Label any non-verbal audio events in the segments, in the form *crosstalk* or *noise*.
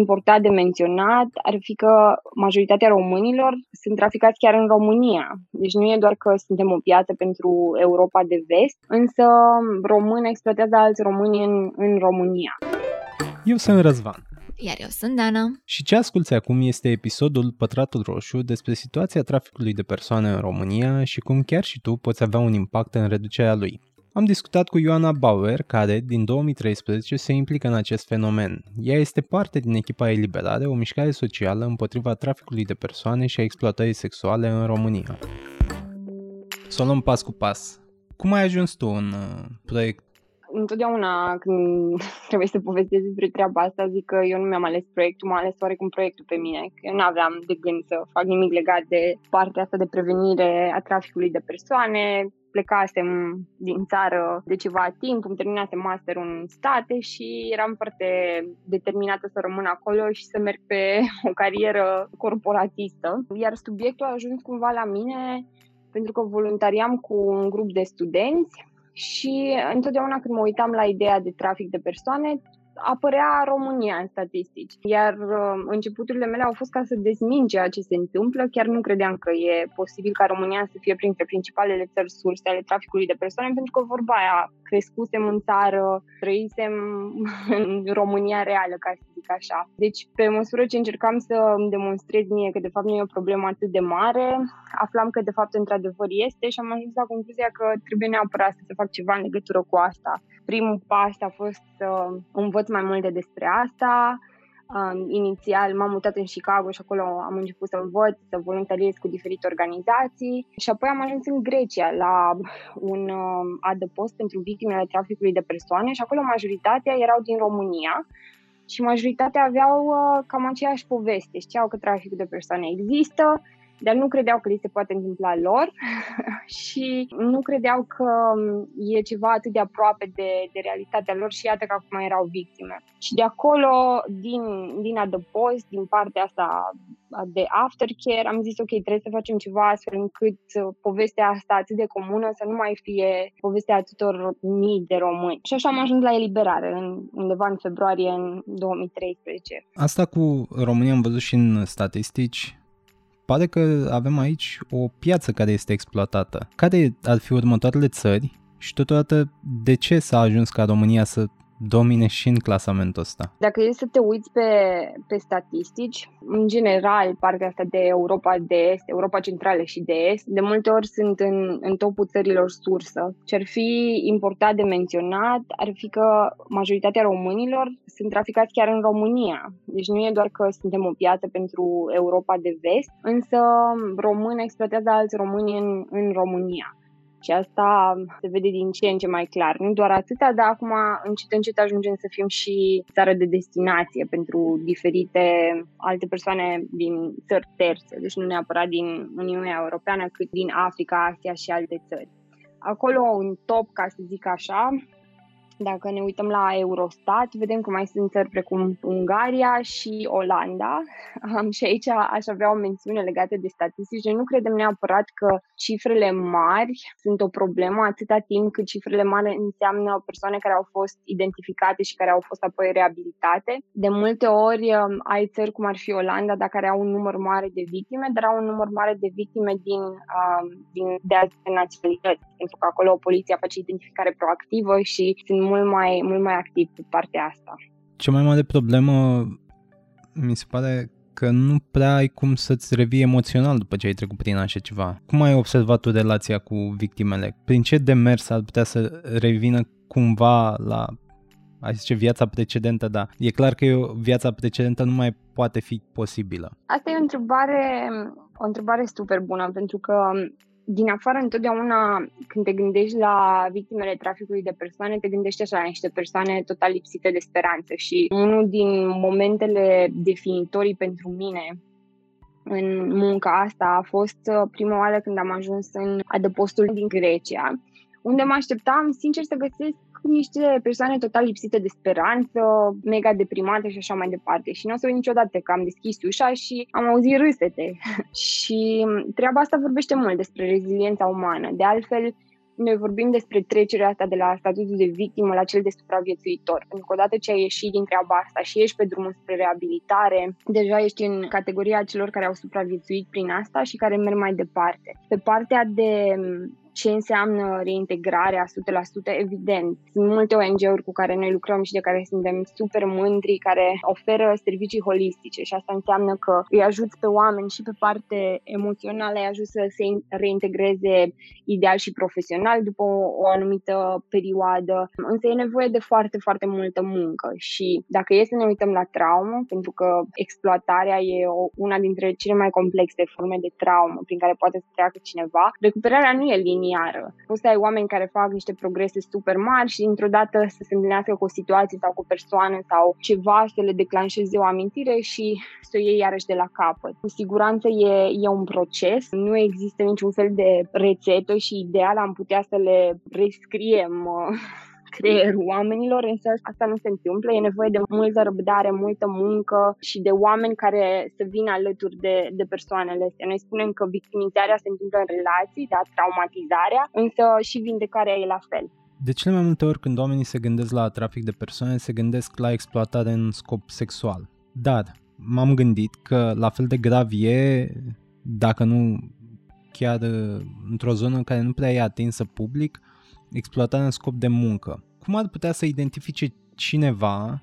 important de menționat ar fi că majoritatea românilor sunt traficați chiar în România. Deci nu e doar că suntem o piață pentru Europa de vest, însă români exploatează alți români în, în România. Eu sunt Răzvan. Iar eu sunt Dana. Și ce asculți acum este episodul Pătratul Roșu despre situația traficului de persoane în România și cum chiar și tu poți avea un impact în reducerea lui. Am discutat cu Ioana Bauer, care din 2013 se implică în acest fenomen. Ea este parte din echipa Eliberare, o mișcare socială împotriva traficului de persoane și a exploatării sexuale în România. Să o luăm pas cu pas. Cum ai ajuns tu în uh, proiect? Întotdeauna când *laughs* trebuie să povestesc despre treaba asta, zic că eu nu mi-am ales proiectul, m-am ales oarecum proiectul pe mine. Că eu nu aveam de gând să fac nimic legat de partea asta de prevenire a traficului de persoane plecasem din țară de ceva timp, îmi terminasem masterul în state și eram foarte determinată să rămân acolo și să merg pe *laughs* o carieră corporatistă. Iar subiectul a ajuns cumva la mine pentru că voluntariam cu un grup de studenți și întotdeauna când mă uitam la ideea de trafic de persoane, apărea România în statistici. Iar uh, începuturile mele au fost ca să dezmin ceea ce se întâmplă. Chiar nu credeam că e posibil ca România să fie printre principalele țări surse ale traficului de persoane, pentru că vorba aia, crescusem în țară, trăisem *laughs* în România reală, ca să zic așa. Deci, pe măsură ce încercam să îmi demonstrez mie că de fapt nu e o problemă atât de mare, aflam că de fapt într-adevăr este și am ajuns la concluzia că trebuie neapărat să se fac ceva în legătură cu asta. Primul pas a fost să învăț mai multe despre asta. Um, inițial m-am mutat în Chicago și acolo am început să învăț, să voluntariez cu diferite organizații și apoi am ajuns în Grecia la un um, adăpost pentru victimele traficului de persoane și acolo majoritatea erau din România și majoritatea aveau uh, cam aceeași poveste. Știau că traficul de persoane există, dar nu credeau că li se poate întâmpla lor *laughs* și nu credeau că e ceva atât de aproape de, de realitatea lor și iată că acum erau victime. Și de acolo, din, din adăpost, din partea asta de aftercare, am zis ok, trebuie să facem ceva astfel încât povestea asta atât de comună să nu mai fie povestea atâtor mii de români. Și așa am ajuns la eliberare în, undeva în februarie în 2013. Asta cu România am văzut și în statistici pare că avem aici o piață care este exploatată. Care ar fi următoarele țări și totodată de ce s-a ajuns ca România să domine și în clasamentul ăsta. Dacă e să te uiți pe, pe statistici, în general, partea asta de Europa de Est, Europa Centrală și de Est, de multe ori sunt în, în topul țărilor sursă. Ce ar fi important de menționat ar fi că majoritatea românilor sunt traficați chiar în România. Deci nu e doar că suntem o piață pentru Europa de Vest, însă români exploatează alți români în, în România. Și asta se vede din ce în ce mai clar. Nu doar atâta, dar acum încet încet ajungem să fim și țară de destinație pentru diferite alte persoane din țări terțe, deci nu neapărat din Uniunea Europeană, cât din Africa, Asia și alte țări. Acolo, un top, ca să zic așa, dacă ne uităm la Eurostat, vedem că mai sunt țări precum Ungaria și Olanda *laughs* um, și aici aș avea o mențiune legată de statistici. Nu credem neapărat că cifrele mari sunt o problemă atâta timp cât cifrele mari înseamnă persoane care au fost identificate și care au fost apoi reabilitate. De multe ori um, ai țări cum ar fi Olanda, dar care au un număr mare de victime, dar au un număr mare de victime din, um, din de alte naționalități, pentru că acolo poliția face identificare proactivă și sunt mult mai, mult mai activ pe partea asta. Cea mai mare problemă mi se pare că nu prea ai cum să-ți revii emoțional după ce ai trecut prin așa ceva. Cum ai observat tu relația cu victimele? Prin ce demers ar putea să revină cumva la ai zice viața precedentă, da. E clar că o viața precedentă nu mai poate fi posibilă. Asta e o întrebare, o întrebare super bună, pentru că din afară, întotdeauna, când te gândești la victimele traficului de persoane, te gândești așa la niște persoane total lipsite de speranță. Și unul din momentele definitorii pentru mine în munca asta a fost uh, prima oară când am ajuns în adăpostul din Grecia, unde mă așteptam, sincer, să găsesc niște persoane total lipsite de speranță, mega deprimate și așa mai departe. Și nu o să uit niciodată că am deschis ușa și am auzit râsete. *laughs* și treaba asta vorbește mult despre reziliența umană. De altfel, noi vorbim despre trecerea asta de la statutul de victimă la cel de supraviețuitor. Pentru că odată ce ai ieșit din treaba asta și ești pe drumul spre reabilitare, deja ești în categoria celor care au supraviețuit prin asta și care merg mai departe. Pe partea de ce înseamnă reintegrarea 100%, evident. Sunt multe ONG-uri cu care noi lucrăm și de care suntem super mândri, care oferă servicii holistice și asta înseamnă că îi ajuți pe oameni și pe parte emoțională, îi ajută să se reintegreze ideal și profesional după o, o anumită perioadă. Însă e nevoie de foarte, foarte multă muncă și dacă e să ne uităm la traumă, pentru că exploatarea e o, una dintre cele mai complexe forme de traumă prin care poate să treacă cineva, recuperarea nu e linie liniară. Poți să ai oameni care fac niște progrese super mari și dintr-o dată să se întâlnească cu o situație sau cu o persoană sau ceva să le declanșeze o amintire și să o iei iarăși de la capăt. Cu siguranță e, e un proces, nu există niciun fel de rețetă și ideal am putea să le rescriem creierul oamenilor, însă asta nu se întâmplă. E nevoie de multă răbdare, multă muncă și de oameni care să vină alături de, de persoanele astea. Noi spunem că victimizarea se întâmplă în relații, da, traumatizarea, însă și vindecarea e la fel. De cele mai multe ori când oamenii se gândesc la trafic de persoane, se gândesc la exploatare în scop sexual. Dar m-am gândit că la fel de grav e, dacă nu chiar într-o zonă în care nu prea e atinsă public, exploatarea în scop de muncă. Cum ar putea să identifice cineva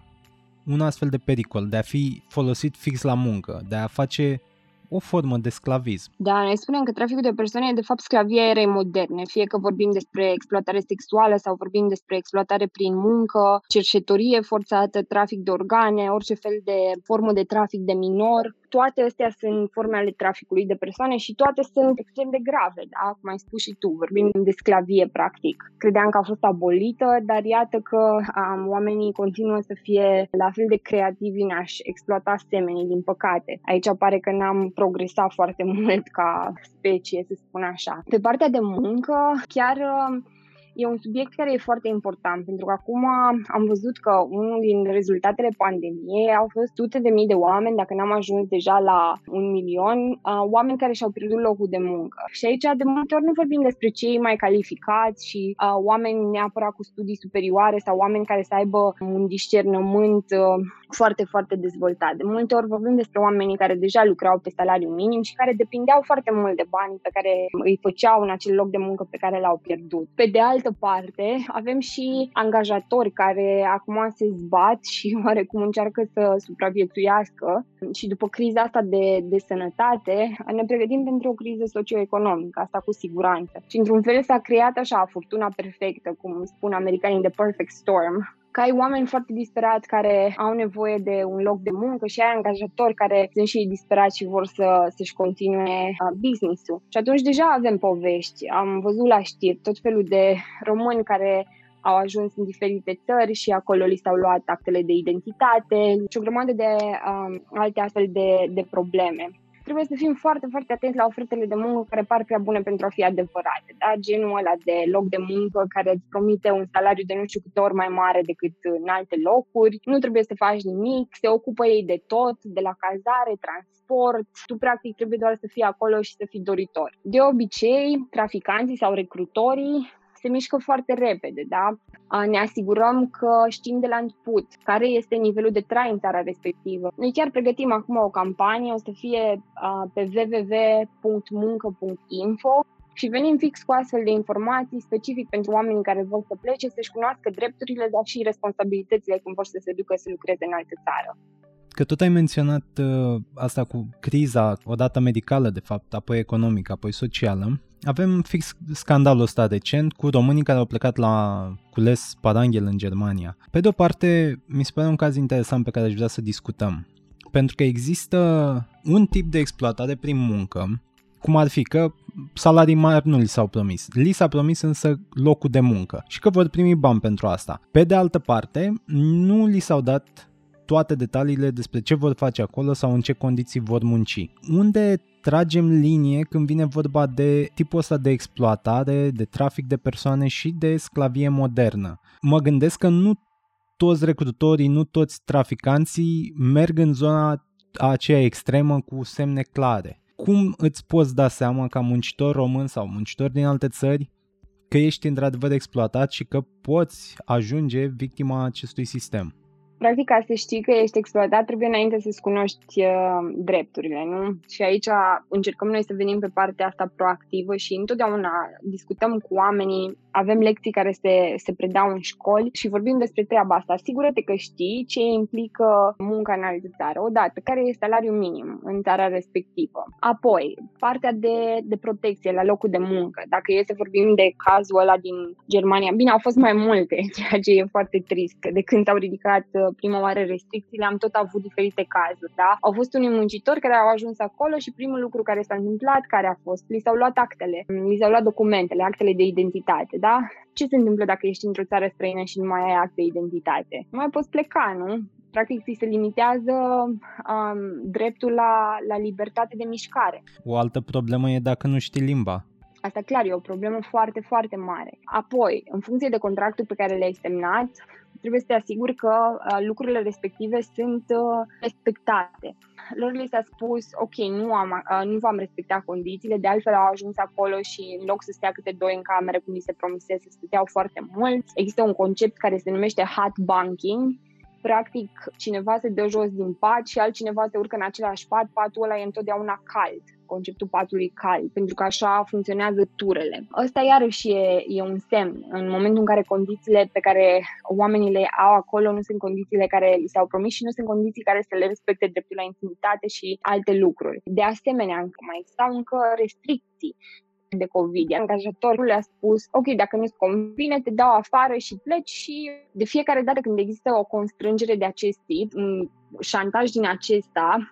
un astfel de pericol de a fi folosit fix la muncă, de a face o formă de sclavism. Da, noi spunem că traficul de persoane e de fapt sclavia erei moderne, fie că vorbim despre exploatare sexuală sau vorbim despre exploatare prin muncă, cercetorie forțată, trafic de organe, orice fel de formă de trafic de minor toate astea sunt forme ale traficului de persoane și toate sunt extrem de grave, da? cum ai spus și tu, vorbim de sclavie practic. Credeam că a fost abolită, dar iată că um, oamenii continuă să fie la fel de creativi în a-și exploata semenii, din păcate. Aici pare că n-am progresat foarte *laughs* mult ca specie, să spun așa. Pe partea de muncă, chiar e un subiect care e foarte important, pentru că acum am văzut că unul din rezultatele pandemiei au fost sute de mii de oameni, dacă n-am ajuns deja la un milion, oameni care și-au pierdut locul de muncă. Și aici de multe ori nu vorbim despre cei mai calificați și oameni neapărat cu studii superioare sau oameni care să aibă un discernământ foarte, foarte dezvoltat. De multe ori vorbim despre oamenii care deja lucrau pe salariu minim și care depindeau foarte mult de bani pe care îi făceau în acel loc de muncă pe care l-au pierdut. Pe de altă parte, avem și angajatori care acum se zbat și *laughs* oarecum încearcă să supraviețuiască. Și după criza asta de, de sănătate ne pregătim pentru o criză socioeconomică, asta cu siguranță. Și într-un fel s-a creat așa furtuna perfectă, cum spun americanii, the perfect storm, că ai oameni foarte disperați care au nevoie de un loc de muncă și ai angajatori care sunt și disperați și vor să, să-și continue uh, business-ul. Și atunci deja avem povești. Am văzut la știri tot felul de români care au ajuns în diferite țări și acolo li s-au luat actele de identitate și o grămadă de um, alte astfel de, de probleme trebuie să fim foarte, foarte atenți la ofertele de muncă care par prea bune pentru a fi adevărate. Da? Genul ăla de loc de muncă care îți promite un salariu de nu știu câte ori mai mare decât în alte locuri. Nu trebuie să faci nimic, se ocupă ei de tot, de la cazare, transport. Tu practic trebuie doar să fii acolo și să fii doritor. De obicei, traficanții sau recrutorii se mișcă foarte repede, da? Ne asigurăm că știm de la început care este nivelul de trai în țara respectivă. Noi chiar pregătim acum o campanie, o să fie pe www.muncă.info și venim fix cu astfel de informații specific pentru oamenii care vor să plece, să-și cunoască drepturile, dar și responsabilitățile când vor să se ducă să lucreze în altă țară. Că tot ai menționat uh, asta cu criza, odată medicală de fapt, apoi economică, apoi socială. Avem fix scandalul ăsta recent cu românii care au plecat la cules Paranghel în Germania. Pe de o parte, mi se pare un caz interesant pe care aș vrea să discutăm. Pentru că există un tip de exploatare prin muncă, cum ar fi că salarii mari nu li s-au promis. Li s-a promis însă locul de muncă și că vor primi bani pentru asta. Pe de altă parte, nu li s-au dat toate detaliile despre ce vor face acolo sau în ce condiții vor munci. Unde tragem linie când vine vorba de tipul ăsta de exploatare, de trafic de persoane și de sclavie modernă. Mă gândesc că nu toți recrutorii, nu toți traficanții merg în zona aceea extremă cu semne clare. Cum îți poți da seama ca muncitor român sau muncitor din alte țări că ești într-adevăr exploatat și că poți ajunge victima acestui sistem. Practic, ca să știi că ești exploatat, trebuie înainte să-ți cunoști uh, drepturile, nu? Și aici încercăm noi să venim pe partea asta proactivă și întotdeauna discutăm cu oamenii avem lecții care se, se predau în școli și vorbim despre treaba asta. Asigură-te că știi ce implică munca în altă țară. Odată, care este salariul minim în țara respectivă. Apoi, partea de, de protecție la locul de muncă. Dacă e să vorbim de cazul ăla din Germania, bine, au fost mai multe, *laughs* ceea ce e foarte trist, că de când s-au ridicat uh, prima oară restricțiile, am tot avut diferite cazuri, da? Au fost unii muncitori care au ajuns acolo și primul lucru care s-a întâmplat, care a fost, li s-au luat actele, li s-au luat documentele, actele de identitate da? Ce se întâmplă dacă ești într-o țară străină și nu mai ai act de identitate? Nu mai poți pleca, nu? Practic, ți se limitează um, dreptul la, la libertate de mișcare. O altă problemă e dacă nu știi limba. Asta clar, e o problemă foarte, foarte mare. Apoi, în funcție de contractul pe care le-ai semnat, trebuie să te asiguri că uh, lucrurile respective sunt uh, respectate. Lor li s-a spus, ok, nu, am, uh, nu v-am respectat condițiile, de altfel au ajuns acolo și în loc să stea câte doi în cameră, cum li se promisese, stăteau foarte mult. Există un concept care se numește hot banking, practic cineva se dă jos din pat și altcineva se urcă în același pat, patul ăla e întotdeauna cald conceptul patului cald, pentru că așa funcționează turele. Ăsta iarăși e, e un semn. În momentul în care condițiile pe care oamenii le au acolo nu sunt condițiile care li s-au promis și nu sunt condiții care să le respecte dreptul la intimitate și alte lucruri. De asemenea, încă mai stau încă restricții de COVID. Angajatorul le-a spus, ok, dacă nu-ți convine, te dau afară și pleci și de fiecare dată când există o constrângere de acest tip, un șantaj din acesta,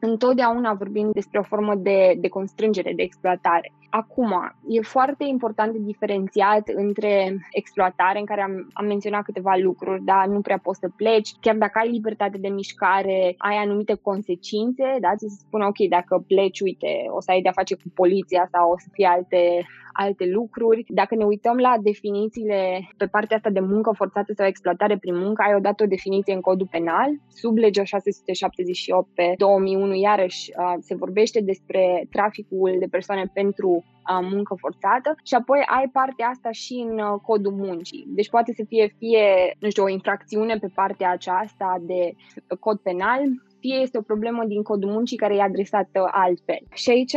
întotdeauna vorbim despre o formă de, de constrângere, de exploatare. Acum, e foarte important de diferențiat între exploatare, în care am, am menționat câteva lucruri, dar nu prea poți să pleci, chiar dacă ai libertate de mișcare, ai anumite consecințe, da? ți se spune, ok, dacă pleci, uite, o să ai de-a face cu poliția sau o să fie alte, alte lucruri. Dacă ne uităm la definițiile pe partea asta de muncă forțată sau exploatare prin muncă, ai odată o definiție în codul penal, sub legea 678 pe 2001, iarăși se vorbește despre traficul de persoane pentru muncă forțată și apoi ai partea asta și în uh, codul muncii. Deci poate să fie fie, nu știu, o infracțiune pe partea aceasta de cod penal, fie este o problemă din codul muncii care e adresată altfel. Și aici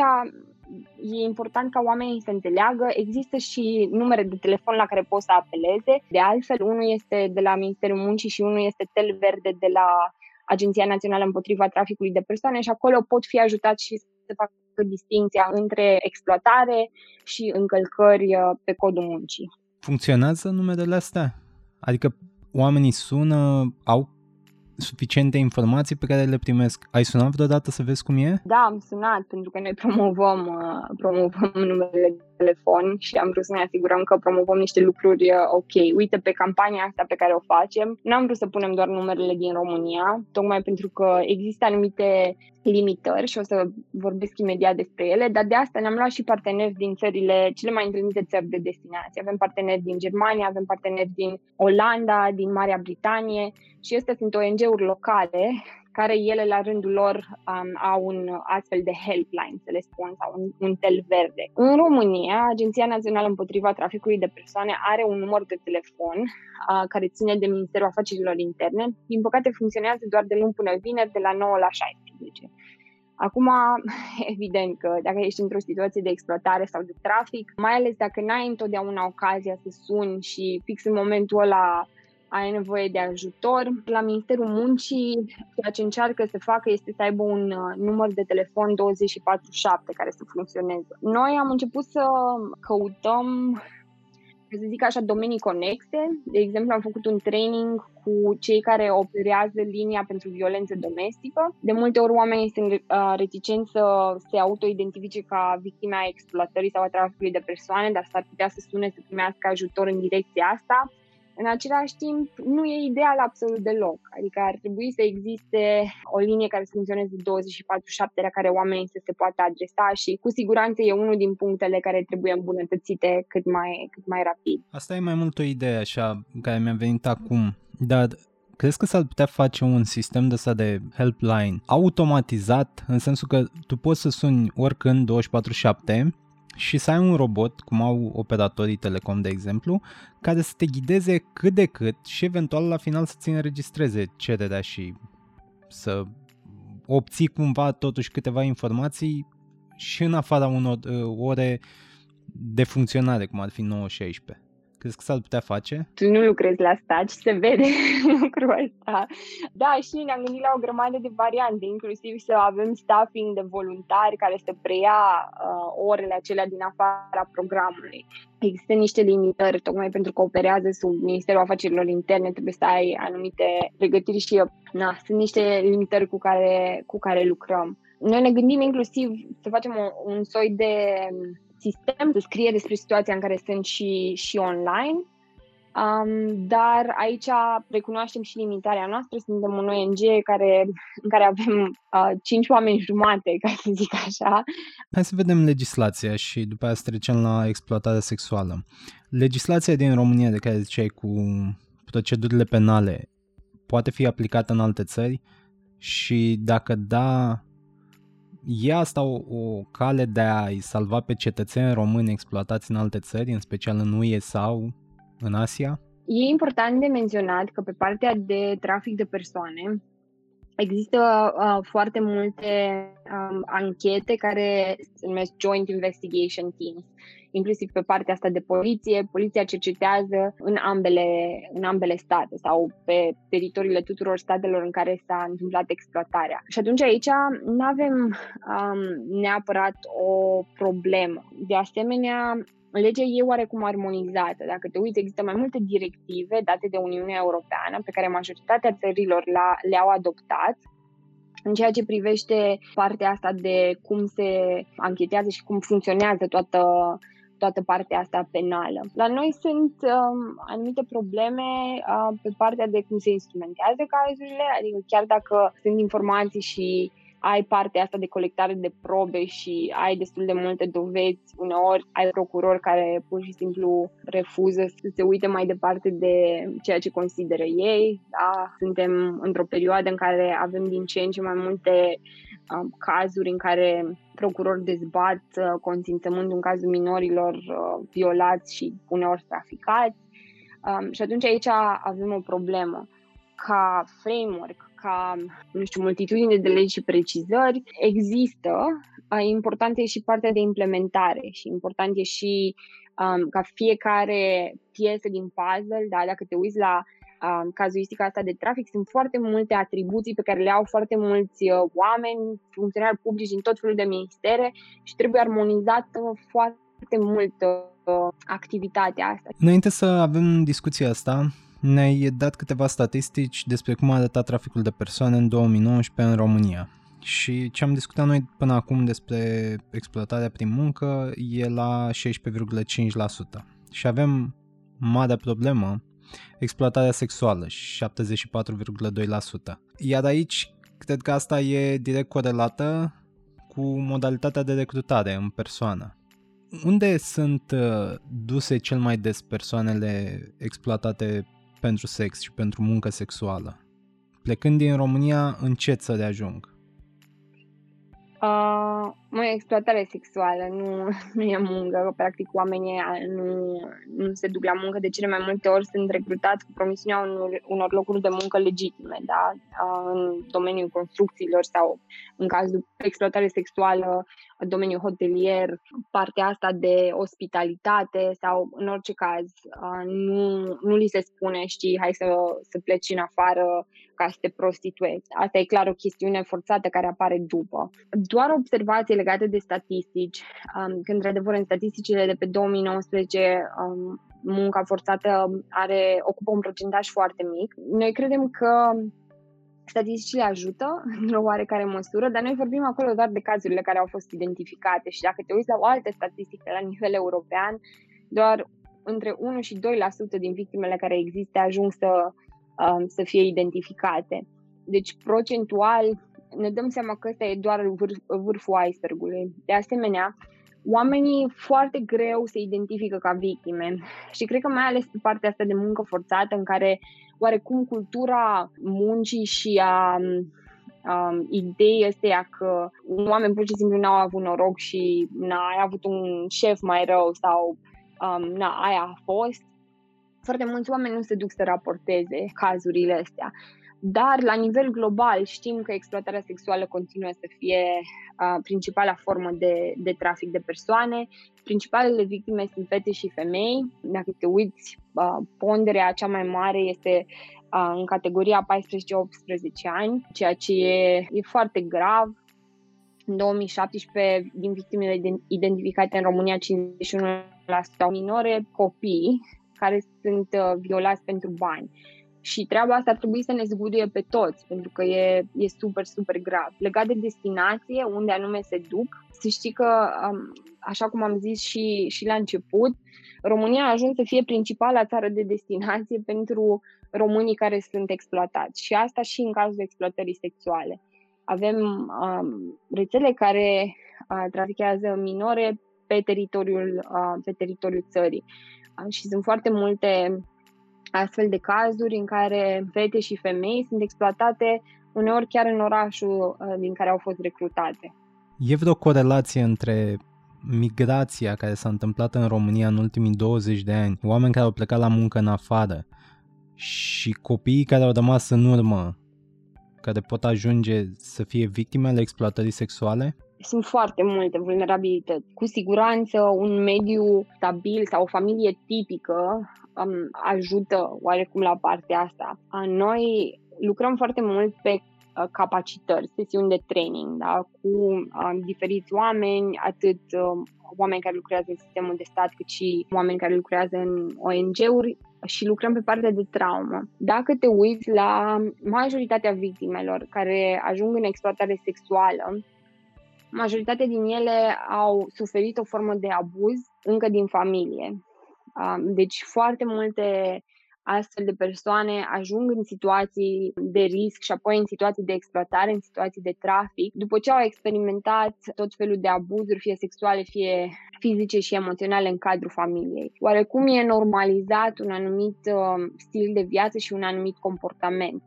e important ca oamenii să înțeleagă, există și numere de telefon la care poți să apeleze. De altfel, unul este de la Ministerul Muncii și unul este Tel Verde de la Agenția Națională împotriva traficului de persoane și acolo pot fi ajutați și să facă distinția între exploatare și încălcări uh, pe codul muncii. Funcționează numerele astea? Adică oamenii sună, au suficiente informații pe care le primesc. Ai sunat vreodată să vezi cum e? Da, am sunat pentru că noi promovăm, uh, promovăm numerele de telefon și am vrut să ne asigurăm că promovăm niște lucruri uh, ok. Uite, pe campania asta pe care o facem, n-am vrut să punem doar numerele din România, tocmai pentru că există anumite limitări și o să vorbesc imediat despre ele, dar de asta ne-am luat și parteneri din țările, cele mai întâlnite țări de destinație. Avem parteneri din Germania, avem parteneri din Olanda, din Marea Britanie și astea sunt ONG-uri locale care ele la rândul lor um, au un astfel de helpline, să le spun, sau un, un tel verde. În România, Agenția Națională împotriva traficului de persoane are un număr de telefon uh, care ține de Ministerul Afacerilor Interne. Din păcate funcționează doar de luni până vineri, de la 9 la 16. Acum, *laughs* evident că dacă ești într-o situație de exploatare sau de trafic, mai ales dacă n-ai întotdeauna ocazia să suni și fix în momentul ăla ai nevoie de ajutor. La Ministerul Muncii, ceea ce încearcă să facă este să aibă un uh, număr de telefon 24-7 care să funcționeze. Noi am început să căutăm să zic așa, domenii conexe. De exemplu, am făcut un training cu cei care operează linia pentru violență domestică. De multe ori oamenii sunt uh, reticenți să se autoidentifice ca victime a exploatării sau a traficului de persoane, dar s-ar putea să sune să primească ajutor în direcția asta. În același timp, nu e ideal absolut deloc. Adică ar trebui să existe o linie care să funcționeze 24-7 la care oamenii să se poată adresa și cu siguranță e unul din punctele care trebuie îmbunătățite cât mai, cât mai rapid. Asta e mai mult o idee așa care mi-a venit acum, dar Crezi că s-ar putea face un sistem de ăsta de helpline automatizat, în sensul că tu poți să suni oricând 24-7 și să ai un robot, cum au operatorii telecom de exemplu, care să te ghideze cât de cât și eventual la final să-ți înregistreze cererea și să obții cumva totuși câteva informații și în afara unor uh, ore de funcționare, cum ar fi 9-16. Crezi că s-ar putea face? Tu nu lucrezi la stat și se vede *laughs* lucrul ăsta. Da, și ne-am gândit la o grămadă de variante, inclusiv să avem staffing de voluntari care să preia uh, orele acelea din afara programului. Există niște limitări, tocmai pentru că operează sub Ministerul Afacerilor Interne, trebuie să ai anumite pregătiri și na, sunt niște limitări cu care, cu care lucrăm. Noi ne gândim inclusiv să facem o, un soi de sistem să scrie despre situația în care sunt și, și online, um, dar aici recunoaștem și limitarea noastră. Suntem un ONG care, în care avem uh, 5 oameni jumate, ca să zic așa. Hai să vedem legislația și după aceea să trecem la exploatarea sexuală. Legislația din România de care ziceai cu procedurile penale poate fi aplicată în alte țări și dacă da, E asta o, o cale de a-i salva pe cetățeni români exploatați în alte țări, în special în UE sau în Asia? E important de menționat că pe partea de trafic de persoane există uh, foarte multe um, anchete care se numesc Joint Investigation Teams inclusiv pe partea asta de poliție. Poliția cercetează în ambele, în ambele state sau pe teritoriile tuturor statelor în care s-a întâmplat exploatarea. Și atunci aici nu avem um, neapărat o problemă. De asemenea, legea e oarecum armonizată. Dacă te uiți, există mai multe directive date de Uniunea Europeană pe care majoritatea țărilor le-au adoptat în ceea ce privește partea asta de cum se anchetează și cum funcționează toată toată partea asta penală. La noi sunt um, anumite probleme uh, pe partea de cum se instrumentează cazurile, adică chiar dacă sunt informații și ai partea asta de colectare de probe și ai destul de multe dovezi, uneori ai procurori care pur și simplu refuză să se uite mai departe de ceea ce consideră ei. Da? Suntem într-o perioadă în care avem din ce în ce mai multe um, cazuri în care procurori dezbat uh, consimțământul în cazul minorilor uh, violați și uneori traficați. Um, și atunci aici avem o problemă. Ca framework, ca, nu știu, multitudine de legi și precizări, există. Uh, important e și partea de implementare și important e și um, ca fiecare piesă din puzzle, da, dacă te uiți la uh, cazuistica asta de trafic, sunt foarte multe atribuții pe care le au foarte mulți uh, oameni, funcționari publici din tot felul de ministere și trebuie armonizată foarte mult uh, activitatea asta. Înainte să avem discuția asta, ne-ai dat câteva statistici despre cum a arătat traficul de persoane în 2019 în România. Și ce am discutat noi până acum despre exploatarea prin muncă e la 16,5%. Și avem mare problemă exploatarea sexuală, 74,2%. Iar aici, cred că asta e direct corelată cu modalitatea de recrutare în persoană. Unde sunt uh, duse cel mai des persoanele exploatate pentru sex și pentru muncă sexuală? Plecând din România, în ce țări ajung? Uh, mai exploatare sexuală, nu, *laughs* nu e muncă, practic oamenii nu, nu se duc la muncă, de cele mai multe ori sunt recrutați cu promisiunea unor, unor locuri de muncă legitime, da? Uh, în domeniul construcțiilor sau în cazul exploatare sexuală, în domeniul hotelier, partea asta de ospitalitate sau în orice caz uh, nu, nu li se spune, știi, hai să, să pleci în afară ca să te prostituezi. Asta e clar o chestiune forțată care apare după. Doar observație legate de statistici, um, că într-adevăr în statisticile de pe 2019 um, munca forțată are, ocupă un procentaj foarte mic. Noi credem că statisticile ajută *laughs* într-o oarecare măsură, dar noi vorbim acolo doar de cazurile care au fost identificate și dacă te uiți la o altă statistică la nivel european, doar între 1 și 2% din victimele care există ajung să, um, să fie identificate. Deci, procentual, ne dăm seama că ăsta e doar vârf, vârful icebergului. De asemenea, oamenii foarte greu se identifică ca victime *laughs* și cred că mai ales pe partea asta de muncă forțată în care oarecum cultura muncii și a um, idei astea că oameni pur și simplu n-au avut noroc și n ai avut un șef mai rău sau um, na, aia a fost. Foarte mulți oameni nu se duc să raporteze cazurile astea. Dar, la nivel global, știm că exploatarea sexuală continuă să fie uh, principala formă de, de trafic de persoane. Principalele victime sunt fete și femei. Dacă te uiți, uh, ponderea cea mai mare este uh, în categoria 14-18 ani, ceea ce e, e foarte grav. În 2017, din victimele identificate în România, 51% au minore copii care sunt uh, violați pentru bani. Și treaba asta ar trebui să ne zguduie pe toți, pentru că e, e super, super grav. Legat de destinație, unde anume se duc, să știi că, așa cum am zis și, și la început, România a ajuns să fie principala țară de destinație *laughs* pentru românii care sunt exploatați. Și asta și în cazul exploatării sexuale. Avem um, rețele care uh, trafichează minore pe teritoriul, uh, pe teritoriul țării. Uh, și sunt foarte multe astfel de cazuri în care fete și femei sunt exploatate uneori chiar în orașul uh, din care au fost recrutate. E vreo corelație între migrația care s-a întâmplat în România în ultimii 20 de ani, oameni care au plecat la muncă în afară și copiii care au rămas în urmă, care pot ajunge să fie victime ale exploatării sexuale? Sunt foarte multe vulnerabilități. Cu siguranță un mediu stabil sau o familie tipică um, ajută oarecum la partea asta. Noi lucrăm foarte mult pe uh, capacitări, sesiuni de training, da? cu um, diferiți oameni, atât um, oameni care lucrează în sistemul de stat, cât și oameni care lucrează în ONG-uri și lucrăm pe partea de traumă. Dacă te uiți la majoritatea victimelor care ajung în exploatare sexuală, majoritatea din ele au suferit o formă de abuz încă din familie. Deci foarte multe astfel de persoane ajung în situații de risc și apoi în situații de exploatare, în situații de trafic, după ce au experimentat tot felul de abuzuri, fie sexuale, fie fizice și emoționale în cadrul familiei. Oarecum e normalizat un anumit uh, stil de viață și un anumit comportament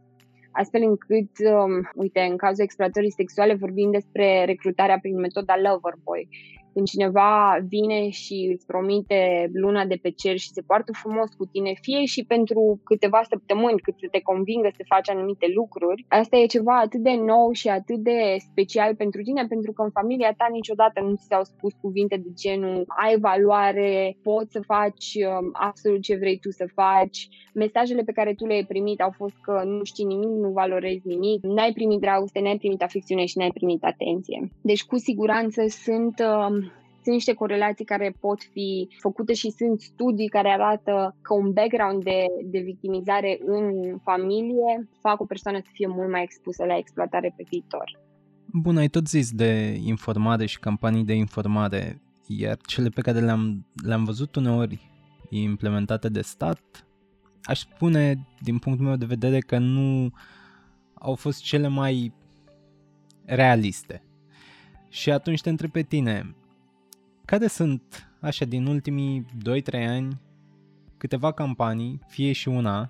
astfel încât, um, uite, în cazul exploatării sexuale vorbim despre recrutarea prin metoda Loverboy când cineva vine și îți promite luna de pe cer și se poartă frumos cu tine, fie și pentru câteva săptămâni, cât să te convingă să faci anumite lucruri, asta e ceva atât de nou și atât de special pentru tine, pentru că în familia ta niciodată nu ți s-au spus cuvinte de genul ai valoare, poți să faci um, absolut ce vrei tu să faci. Mesajele pe care tu le-ai primit au fost că nu știi nimic, nu valorezi nimic, n-ai primit dragoste, n-ai primit afecțiune și n-ai primit atenție. Deci, cu siguranță, sunt um, sunt niște corelații care pot fi făcute și sunt studii care arată că un background de, de victimizare în familie fac o persoană să fie mult mai expusă la exploatare pe viitor. Bun, ai tot zis de informare și campanii de informare, iar cele pe care le-am, le-am văzut uneori implementate de stat, aș spune, din punctul meu de vedere, că nu au fost cele mai realiste. Și atunci te întreb pe tine, care sunt, așa, din ultimii 2-3 ani, câteva campanii, fie și una,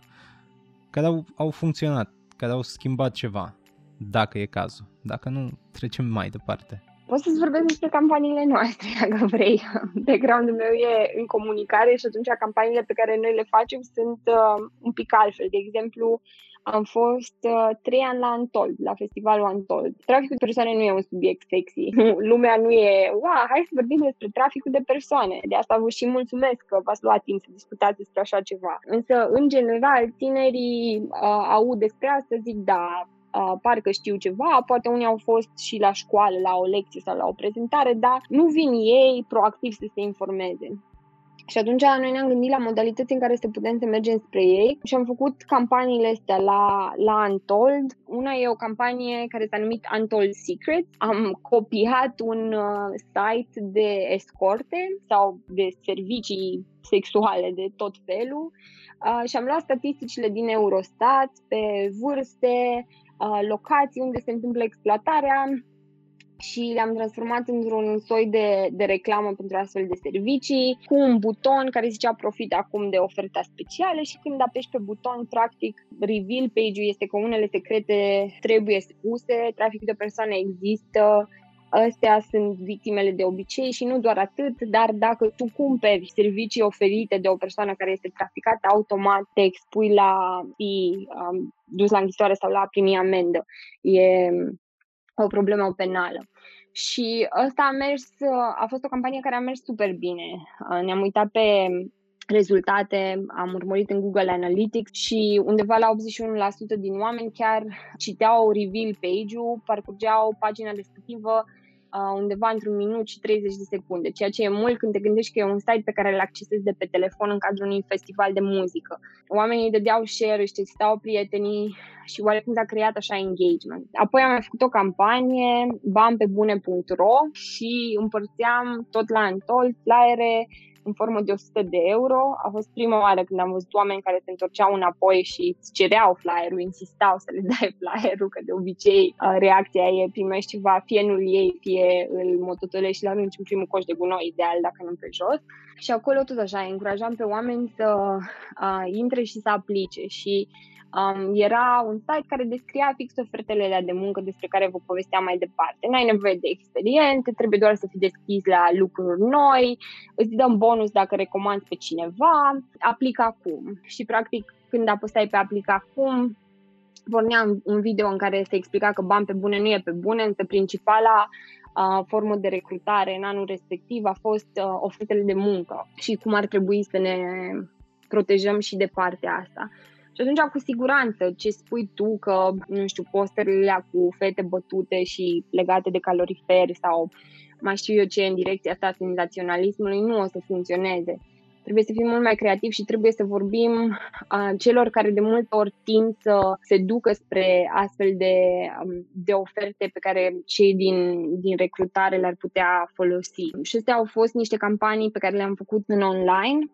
care au, au funcționat, care au schimbat ceva, dacă e cazul. Dacă nu, trecem mai departe. Poți să-ți vorbesc despre campaniile noastre, *laughs* dacă vrei. Background-ul meu e în comunicare și atunci campaniile pe care noi le facem sunt uh, un pic altfel. De exemplu, am fost uh, trei ani la Antold, la festivalul Antold. Traficul de persoane nu e un subiect sexy. *laughs* Lumea nu e, wow, hai să vorbim despre traficul de persoane. De asta vă și mulțumesc că v-ați luat timp să discutați despre așa ceva. Însă, în general, tinerii uh, aud despre asta, zic, da, uh, parcă știu ceva, poate unii au fost și la școală, la o lecție sau la o prezentare, dar nu vin ei proactiv să se informeze. Și atunci noi ne-am gândit la modalități în care să putem să mergem spre ei și am făcut campaniile astea la, la Untold. Una e o campanie care s-a numit Untold Secrets. Am copiat un uh, site de escorte sau de servicii sexuale de tot felul uh, și am luat statisticile din Eurostat pe vârste, uh, locații unde se întâmplă exploatarea și le-am transformat într-un soi de, de reclamă pentru astfel de servicii, cu un buton care zicea profit acum de oferta specială și când apeși pe buton, practic, reveal page-ul este că unele secrete trebuie spuse, traficul de persoane există, Astea sunt victimele de obicei și nu doar atât, dar dacă tu cumperi servicii oferite de o persoană care este traficată, automat te expui la fi um, dus la închisoare sau la a primi amendă. E o problemă penală. Și ăsta a mers, a fost o campanie care a mers super bine. Ne-am uitat pe rezultate, am urmărit în Google Analytics și undeva la 81% din oameni chiar citeau reveal page-ul, parcurgeau pagina respectivă undeva într-un minut și 30 de secunde, ceea ce e mult când te gândești că e un site pe care îl accesezi de pe telefon în cadrul unui festival de muzică. Oamenii dădeau share, își testau prietenii și oarecum s-a creat așa engagement. Apoi am mai făcut o campanie, bampebune.ro și împărțeam tot la întol flyere în formă de 100 de euro. A fost prima oară când am văzut oameni care se întorceau înapoi și îți cereau flyerul, insistau să le *laughs* dai flyerul, că de obicei reacția e primești ceva, fie nu ei, fie îl mototolești și-l arunci în primul coș de gunoi, ideal dacă nu pe jos. Și acolo tot așa, încurajam pe oameni să uh, intre și să aplice și Um, era un site care descria fix ofertele de muncă despre care vă povesteam mai departe. N-ai nevoie de experiențe, trebuie doar să fii deschis la lucruri noi, îți dăm bonus dacă recomanzi pe cineva, aplică acum. Și practic când apăsai pe aplică acum, pornea un video în care se explica că bani pe bune nu e pe bune, însă principala uh, formă de recrutare în anul respectiv a fost uh, ofertele de muncă și cum ar trebui să ne protejăm și de partea asta. Și atunci, cu siguranță, ce spui tu că, nu știu, posterile cu fete bătute și legate de caloriferi sau mai știu eu ce în direcția asta senzaționalismului nu o să funcționeze. Trebuie să fim mult mai creativi și trebuie să vorbim a celor care de multe ori tind să se ducă spre astfel de, de oferte pe care cei din, din recrutare le-ar putea folosi. Și astea au fost niște campanii pe care le-am făcut în online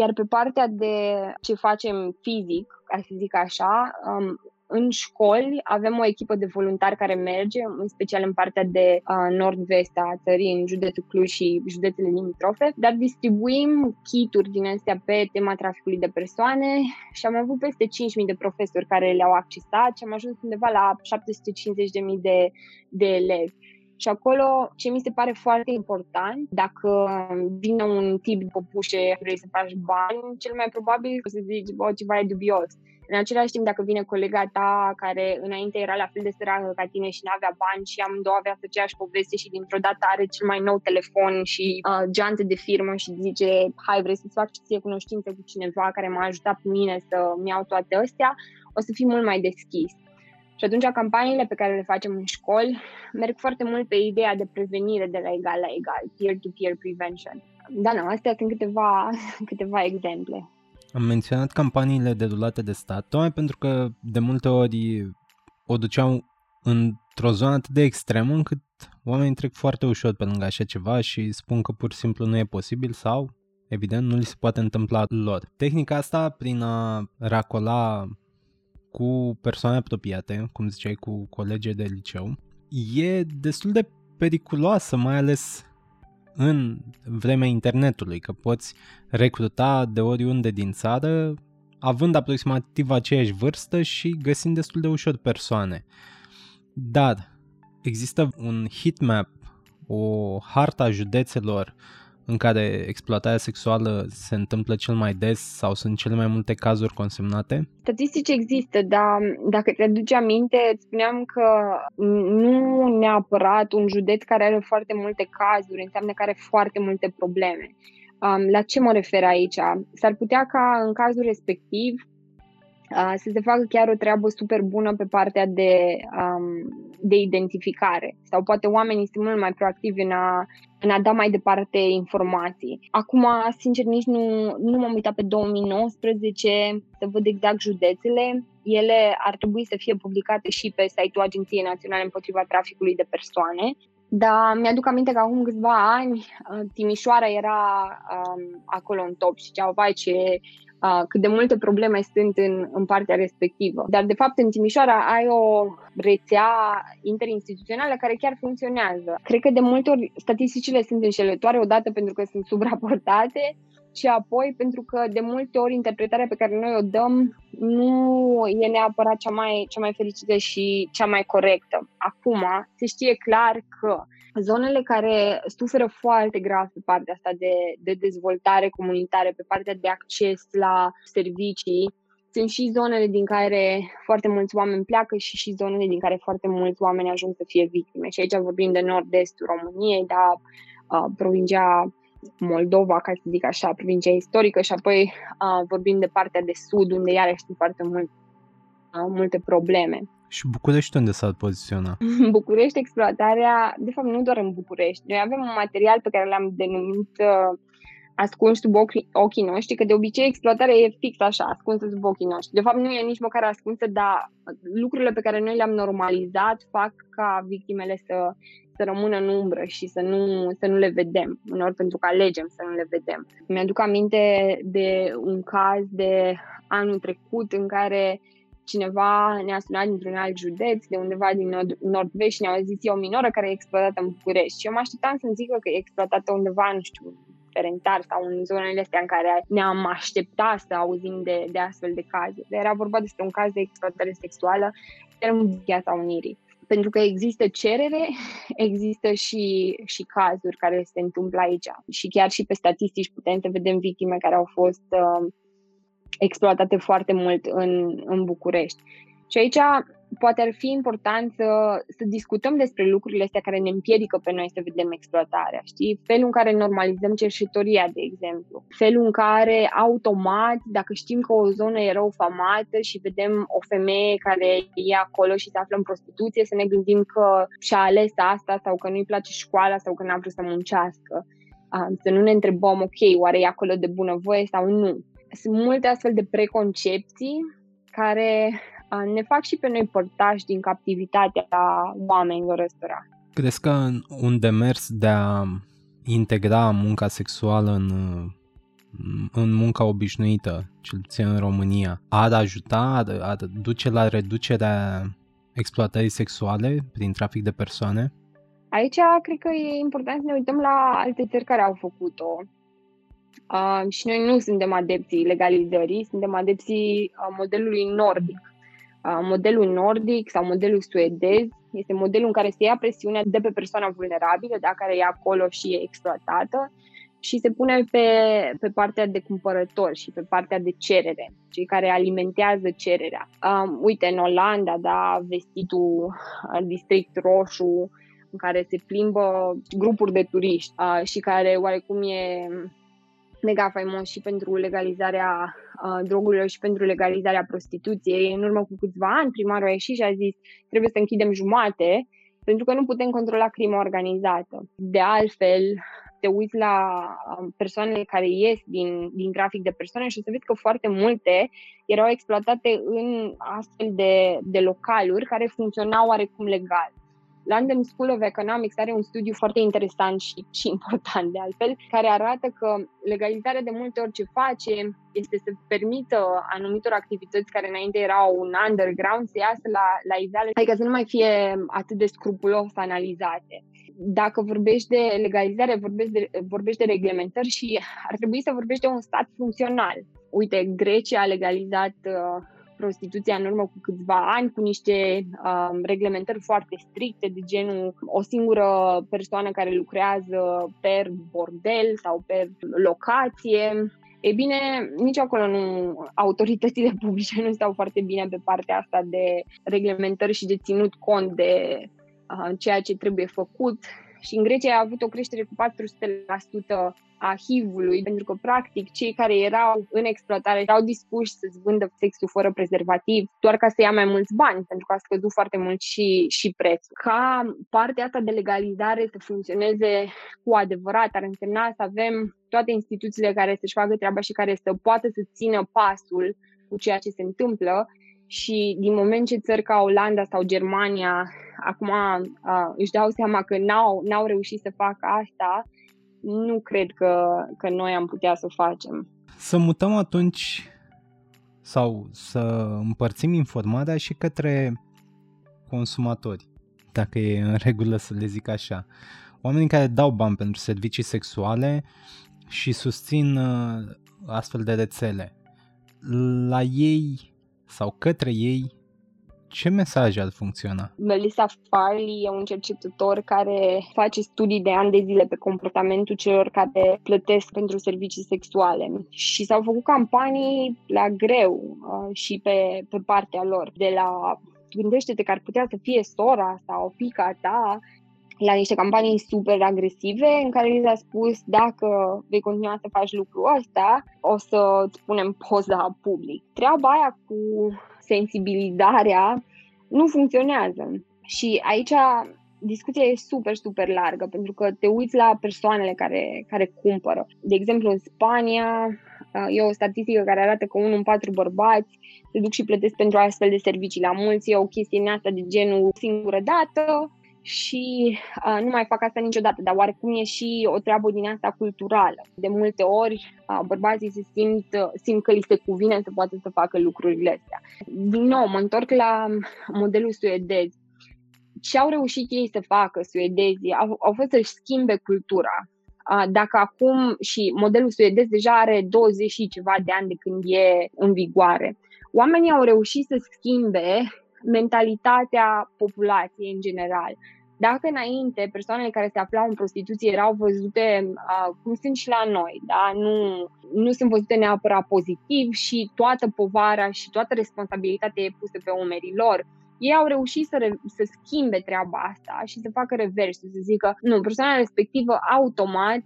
iar pe partea de ce facem fizic, ca să zic așa, um, în școli avem o echipă de voluntari care merge, în special în partea de uh, nord-vest a țării, în județul Cluj și județele limitrofe, dar distribuim kituri din astea pe tema traficului de persoane și am avut peste 5.000 de profesori care le-au accesat și am ajuns undeva la 750.000 de, de elevi. Și acolo, ce mi se pare foarte important, dacă vine un tip de popușe, vrei să faci bani, cel mai probabil o să zici, bă, ceva e dubios. În același timp, dacă vine colega ta care înainte era la fel de săracă ca tine și nu avea bani și amândouă avea aceeași poveste și dintr-o dată are cel mai nou telefon și uh, geante de firmă și zice hai vrei să-ți faci ție cunoștință cu cineva care m-a ajutat pe mine să-mi iau toate astea, o să fii mult mai deschis. Și atunci campaniile pe care le facem în școli merg foarte mult pe ideea de prevenire de la egal la egal, peer-to-peer prevention. Da, nu, astea sunt câteva, *laughs* câteva exemple. Am menționat campaniile derulate de stat, tocmai pentru că de multe ori o duceau într-o zonă atât de extremă încât oamenii trec foarte ușor pe lângă așa ceva și spun că pur și simplu nu e posibil sau, evident, nu li se poate întâmpla lor. Tehnica asta, prin a racola cu persoane apropiate, cum ziceai, cu colegi de liceu, e destul de periculoasă, mai ales în vremea internetului, că poți recruta de oriunde din țară, având aproximativ aceeași vârstă și găsind destul de ușor persoane. Dar există un heatmap, o harta județelor în care exploatarea sexuală se întâmplă cel mai des sau sunt cele mai multe cazuri consemnate? Statistici există, dar dacă te-aduci aminte, îți spuneam că nu neapărat un județ care are foarte multe cazuri înseamnă că are foarte multe probleme. Um, la ce mă refer aici? S-ar putea ca în cazul respectiv să se facă chiar o treabă super bună pe partea de, um, de identificare. Sau poate oamenii sunt mult mai proactivi în a, în a da mai departe informații. Acum, sincer, nici nu, nu m-am uitat pe 2019 să văd exact județele. Ele ar trebui să fie publicate și pe site-ul Agenției Naționale împotriva traficului de persoane. Dar mi-aduc aminte că acum câțiva ani Timișoara era um, acolo în top și ceau, vai ce uh, cât de multe probleme sunt în, în partea respectivă. Dar, de fapt, în Timișoara ai o rețea interinstituțională care chiar funcționează. Cred că de multe ori statisticile sunt înșelătoare, odată pentru că sunt subraportate și apoi pentru că de multe ori interpretarea pe care noi o dăm nu e neapărat cea mai, cea mai fericită și cea mai corectă. Acum se știe clar că zonele care suferă foarte grav pe partea asta de, de dezvoltare comunitară, pe partea de acces la servicii, sunt și zonele din care foarte mulți oameni pleacă și și zonele din care foarte mulți oameni ajung să fie victime. Și aici vorbim de nord-estul României, da, uh, provincia Moldova, ca să zic așa, provincia istorică și apoi uh, vorbim de partea de sud, unde iarăși sunt foarte mult, uh, multe probleme. Și București unde s-ar poziționa? În *laughs* București, exploatarea, de fapt nu doar în București. Noi avem un material pe care l-am denumit uh, ascuns sub ochii, ochii noștri, că de obicei exploatarea e fix așa, ascunsă sub ochii noștri. De fapt nu e nici măcar ascunsă, dar lucrurile pe care noi le-am normalizat fac ca victimele să, să rămână în umbră și să nu, să nu le vedem, uneori pentru că alegem să nu le vedem. Mi-aduc aminte de un caz de anul trecut în care cineva ne-a sunat dintr-un alt județ, de undeva din nord- nord-vest și ne-a zis e o minoră care e exploatată în București. Și eu mă așteptam să-mi zică că e exploatată undeva, nu știu, Ferentar sau în zonele astea în care ne-am așteptat să auzim de, de astfel de cazuri. Era vorba despre un caz de exploatare sexuală în Piața Unirii. Pentru că există cerere, *laughs* există și, și cazuri care se întâmplă aici. Și chiar și pe statistici putem să vedem victime care au fost uh, exploatate foarte mult în, în București. Și aici poate ar fi important să, să discutăm despre lucrurile astea care ne împiedică pe noi să vedem exploatarea, știi? Felul în care normalizăm cerșetoria, de exemplu. Felul în care, automat, dacă știm că o zonă e rău famată și vedem o femeie care e acolo și se află în prostituție, să ne gândim că și-a ales asta sau că nu-i place școala sau că n-a vrut să muncească. Să nu ne întrebăm, ok, oare e acolo de bunăvoie sau nu. Sunt multe astfel de preconcepții care ne fac și pe noi părtași din captivitatea oamenilor ăstora. Crezi că un demers de a integra munca sexuală în, în munca obișnuită, cel puțin în România, ar ajuta, ar, ar duce la reducerea exploatării sexuale prin trafic de persoane? Aici cred că e important să ne uităm la alte țări care au făcut-o. Uh, și noi nu suntem adepții legalizării, suntem adepții uh, modelului nordic modelul nordic sau modelul suedez este modelul în care se ia presiunea de pe persoana vulnerabilă, da, care e acolo și e exploatată, și se pune pe, pe partea de cumpărători și pe partea de cerere, cei care alimentează cererea. Um, uite, în Olanda, da, vestitul district roșu, în care se plimbă grupuri de turiști uh, și care oarecum e mega faimos și pentru legalizarea uh, drogurilor și pentru legalizarea prostituției. În urmă cu câțiva ani, primarul a ieșit și a zis trebuie să închidem jumate pentru că nu putem controla crima organizată. De altfel, te uiți la persoanele care ies din, din trafic de persoane și o să vezi că foarte multe erau exploatate în astfel de, de localuri care funcționau oarecum legal. London School of Economics are un studiu foarte interesant și, și important de altfel, care arată că legalizarea de multe ori ce face este să permită anumitor activități care înainte erau un underground să iasă la, la iveală, adică să nu mai fie atât de scrupulos analizate. Dacă vorbești de legalizare, vorbești de, vorbești de reglementări și ar trebui să vorbești de un stat funcțional. Uite, Grecia a legalizat uh, prostituția în urmă cu câțiva ani, cu niște um, reglementări foarte stricte, de genul o singură persoană care lucrează per bordel sau per locație. E bine, nici acolo nu, autoritățile *laughs* publice nu stau foarte bine pe partea asta de reglementări și de ținut cont de uh, ceea ce trebuie făcut și în Grecia a avut o creștere cu 400% a HIV-ului, pentru că, practic, cei care erau în exploatare erau dispuși să-ți vândă sexul fără prezervativ doar ca să ia mai mulți bani, pentru că a scăzut foarte mult și, și prețul. Ca partea asta de legalizare să funcționeze cu adevărat, ar însemna să avem toate instituțiile care să-și facă treaba și care să poată să țină pasul cu ceea ce se întâmplă și din moment ce țări ca Olanda sau Germania acum uh, își dau seama că n-au, n-au reușit să facă asta, nu cred că, că noi am putea să o facem. Să mutăm atunci sau să împărțim informarea și către consumatori, dacă e în regulă să le zic așa. Oamenii care dau bani pentru servicii sexuale și susțin uh, astfel de rețele. La ei sau către ei ce mesaj ar funcționa? Melissa Farley e un cercetător care face studii de ani de zile pe comportamentul celor care plătesc pentru servicii sexuale și s-au făcut campanii la greu uh, și pe, pe partea lor, de la gândește-te că ar putea să fie sora sau fica ta, la niște campanii super agresive în care li s-a spus dacă vei continua să faci lucrul ăsta, o să îți punem poza public. Treaba aia cu sensibilizarea nu funcționează. Și aici discuția e super, super largă, pentru că te uiți la persoanele care, care cumpără. De exemplu, în Spania e o statistică care arată că unul în patru bărbați se duc și plătesc pentru astfel de servicii. La mulți e o chestie asta de genul singură dată, și uh, nu mai fac asta niciodată, dar oarecum e și o treabă din asta culturală. De multe ori uh, bărbații se simt, uh, simt că li se cuvine să poată să facă lucrurile astea. Din nou, mă întorc la modelul suedez. Ce au reușit ei să facă, suedezii, au, au fost să-și schimbe cultura. Uh, dacă acum și modelul suedez deja are 20 și ceva de ani de când e în vigoare, oamenii au reușit să schimbe mentalitatea populației în general. Dacă înainte persoanele care se aflau în prostituție erau văzute uh, cum sunt și la noi, da? nu, nu sunt văzute neapărat pozitiv și toată povara și toată responsabilitatea e pusă pe umerii lor, ei au reușit să, re- să schimbe treaba asta și să facă reversul, să zică, nu, persoana respectivă automat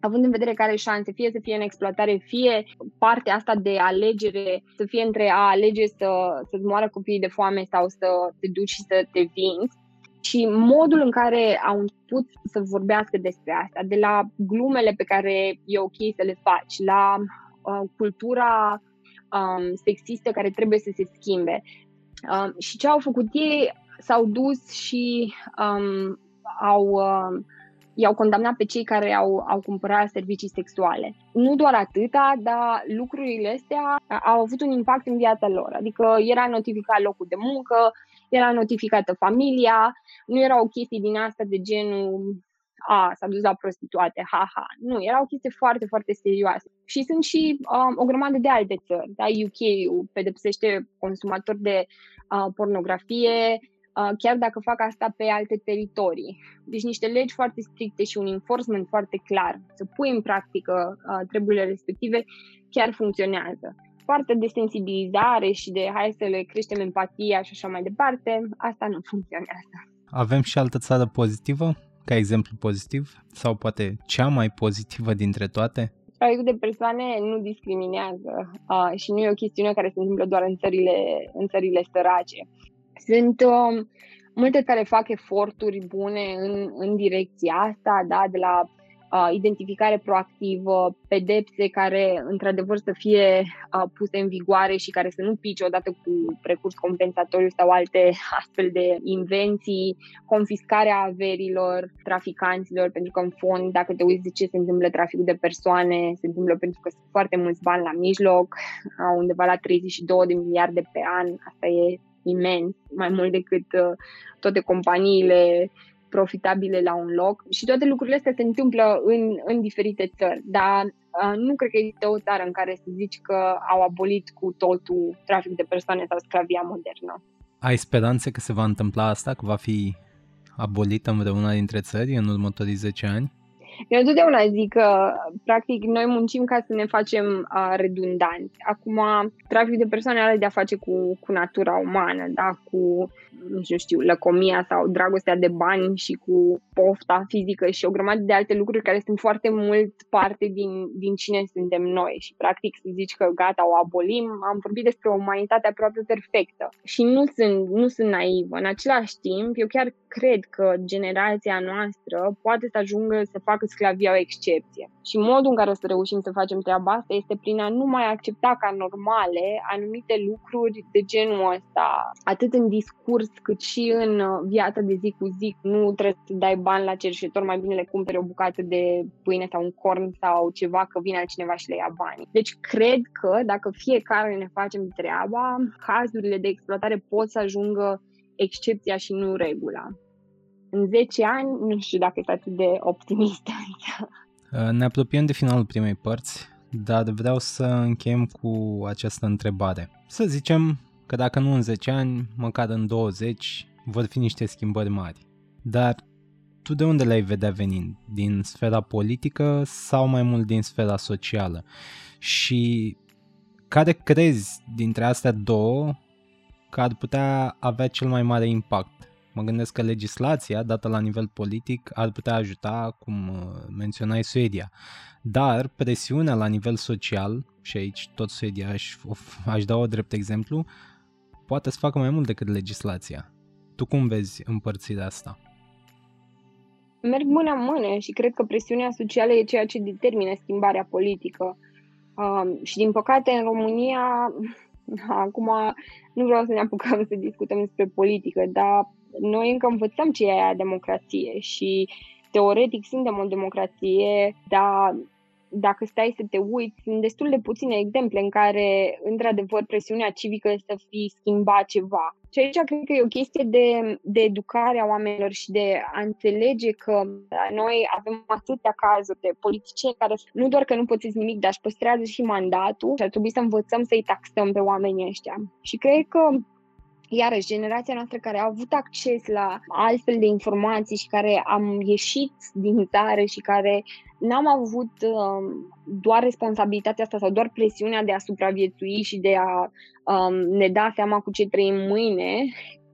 având în vedere că are șanse, fie să fie în exploatare, fie partea asta de alegere, să fie între a alege să, să-ți moară copiii de foame sau să te duci și să te vinzi, și modul în care au început să vorbească despre asta, de la glumele pe care e ok să le faci, la uh, cultura um, sexistă care trebuie să se schimbe. Um, și ce au făcut ei, s-au dus și um, au uh, i-au condamnat pe cei care au, au cumpărat servicii sexuale. Nu doar atâta, dar lucrurile astea au avut un impact în viața lor. Adică era notificat locul de muncă, era notificată familia, nu era o chestie din asta de genul a, s-a dus la prostituate, ha-ha. Nu, era o chestie foarte, foarte serioasă. Și sunt și um, o grămadă de alte țări. Da? UK-ul pedepsește consumatori de uh, pornografie, chiar dacă fac asta pe alte teritorii. Deci niște legi foarte stricte și un enforcement foarte clar, să pui în practică treburile respective, chiar funcționează. Partea de sensibilizare și de hai să le creștem empatia și așa mai departe, asta nu funcționează. Avem și altă țară pozitivă, ca exemplu pozitiv, sau poate cea mai pozitivă dintre toate? traficul de persoane nu discriminează uh, și nu e o chestiune care se întâmplă doar în țările, în țările sărace. Sunt uh, multe care fac eforturi bune în, în direcția asta, da, de la uh, identificare proactivă, pedepse care într-adevăr să fie uh, puse în vigoare și care să nu pice odată cu recurs compensatoriu sau alte astfel de invenții, confiscarea averilor traficanților, pentru că în fond, dacă te uiți de ce se întâmplă traficul de persoane, se întâmplă pentru că sunt foarte mulți bani la mijloc, undeva la 32 de miliarde pe an, asta e imens, mai mult decât uh, toate companiile profitabile la un loc și toate lucrurile astea se întâmplă în, în diferite țări, dar uh, nu cred că există o țară în care să zici că au abolit cu totul trafic de persoane sau sclavia modernă. Ai speranțe că se va întâmpla asta, că va fi abolită în vreuna dintre țări în următorii 10 ani? Eu întotdeauna zic că, practic, noi muncim ca să ne facem uh, redundanți. Acum, traficul de persoane are de-a face cu, cu natura umană, da? cu nu știu, lăcomia sau dragostea de bani și cu pofta fizică și o grămadă de alte lucruri care sunt foarte mult parte din, din cine suntem noi și practic să zici că gata, o abolim, am vorbit despre o umanitate aproape perfectă și nu sunt, nu sunt naivă. În același timp, eu chiar cred că generația noastră poate să ajungă să facă sclavia o excepție. Și modul în care o să reușim să facem treaba asta este prin a nu mai accepta ca normale anumite lucruri de genul ăsta, atât în discurs mers, cât și în uh, viața de zi cu zi. Nu trebuie să dai bani la cerșetor, mai bine le cumpere o bucată de pâine sau un corn sau ceva, că vine altcineva și le ia bani. Deci cred că dacă fiecare ne facem treaba, cazurile de exploatare pot să ajungă excepția și nu regula. În 10 ani, nu știu dacă e atât de optimistă. Uh, ne apropiem de finalul primei părți, dar vreau să încheiem cu această întrebare. Să zicem că dacă nu în 10 ani, măcar în 20, vor fi niște schimbări mari. Dar tu de unde le-ai vedea venind? Din sfera politică sau mai mult din sfera socială? Și care crezi dintre astea două că ar putea avea cel mai mare impact? Mă gândesc că legislația dată la nivel politic ar putea ajuta, cum uh, menționai Suedia, dar presiunea la nivel social, și aici tot Suedia aș, aș da o drept exemplu, poate să facă mai mult decât legislația. Tu cum vezi împărțirea asta? Merg mână în mână și cred că presiunea socială e ceea ce determină schimbarea politică. Uh, și din păcate în România, *laughs* acum nu vreau să ne apucăm să discutăm despre politică, dar noi încă învățăm ce e aia democrație și teoretic suntem o democrație, dar dacă stai să te uiți, sunt destul de puține exemple în care, într-adevăr, presiunea civică să fi schimbat ceva. Și aici cred că e o chestie de, de educare a oamenilor și de a înțelege că noi avem atâtea cazuri de politicieni care nu doar că nu pățesc nimic, dar își păstrează și mandatul și ar trebui să învățăm să-i taxăm pe oamenii ăștia. Și cred că iarăși, generația noastră care a avut acces la altfel de informații și care am ieșit din țară și care n-am avut um, doar responsabilitatea asta sau doar presiunea de a supraviețui și de a um, ne da seama cu ce trăim mâine,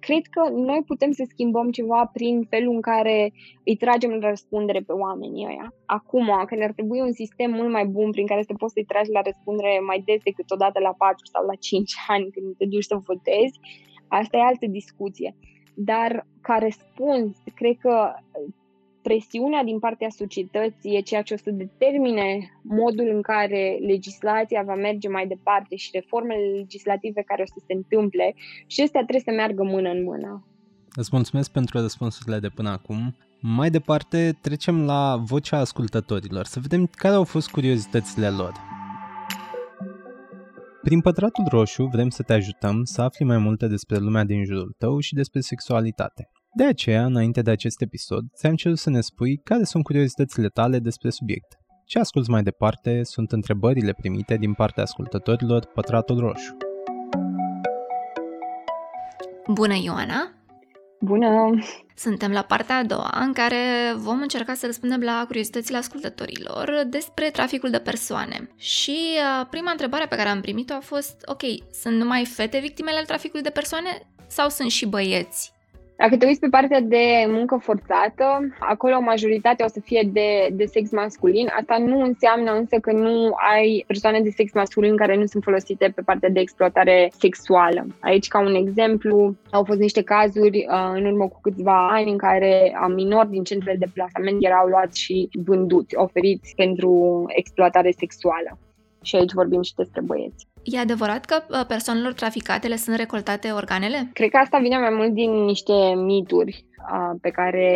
cred că noi putem să schimbăm ceva prin felul în care îi tragem la răspundere pe oamenii ăia. Acum, când ar trebui un sistem mult mai bun prin care să poți să-i tragi la răspundere mai des decât odată la 4 sau la 5 *laughs* ani când te duci să votezi, Asta e altă discuție. Dar ca răspuns, cred că presiunea din partea societății e ceea ce o să determine modul în care legislația va merge mai departe și reformele legislative care o să se întâmple și astea trebuie să meargă mână în mână. Îți mulțumesc pentru răspunsurile de până acum. Mai departe, trecem la vocea ascultătorilor, să vedem care au fost curiozitățile lor. Prin pătratul roșu vrem să te ajutăm să afli mai multe despre lumea din jurul tău și despre sexualitate. De aceea, înainte de acest episod, ți-am cerut să ne spui care sunt curiozitățile tale despre subiect. Ce asculți mai departe sunt întrebările primite din partea ascultătorilor Pătratul Roșu. Bună, Ioana! Bună! Suntem la partea a doua, în care vom încerca să răspundem la curiozitățile ascultătorilor despre traficul de persoane. Și uh, prima întrebare pe care am primit-o a fost, ok, sunt numai fete victimele al traficului de persoane sau sunt și băieți? Dacă te uiți pe partea de muncă forțată, acolo majoritatea o să fie de, de sex masculin. Asta nu înseamnă însă că nu ai persoane de sex masculin care nu sunt folosite pe partea de exploatare sexuală. Aici, ca un exemplu, au fost niște cazuri uh, în urmă cu câțiva ani în care minori din centrele de plasament erau luați și vânduți, oferiți pentru exploatare sexuală. Și aici vorbim și despre băieți. E adevărat că uh, persoanelor traficate le sunt recoltate organele? Cred că asta vine mai mult din niște mituri uh, pe care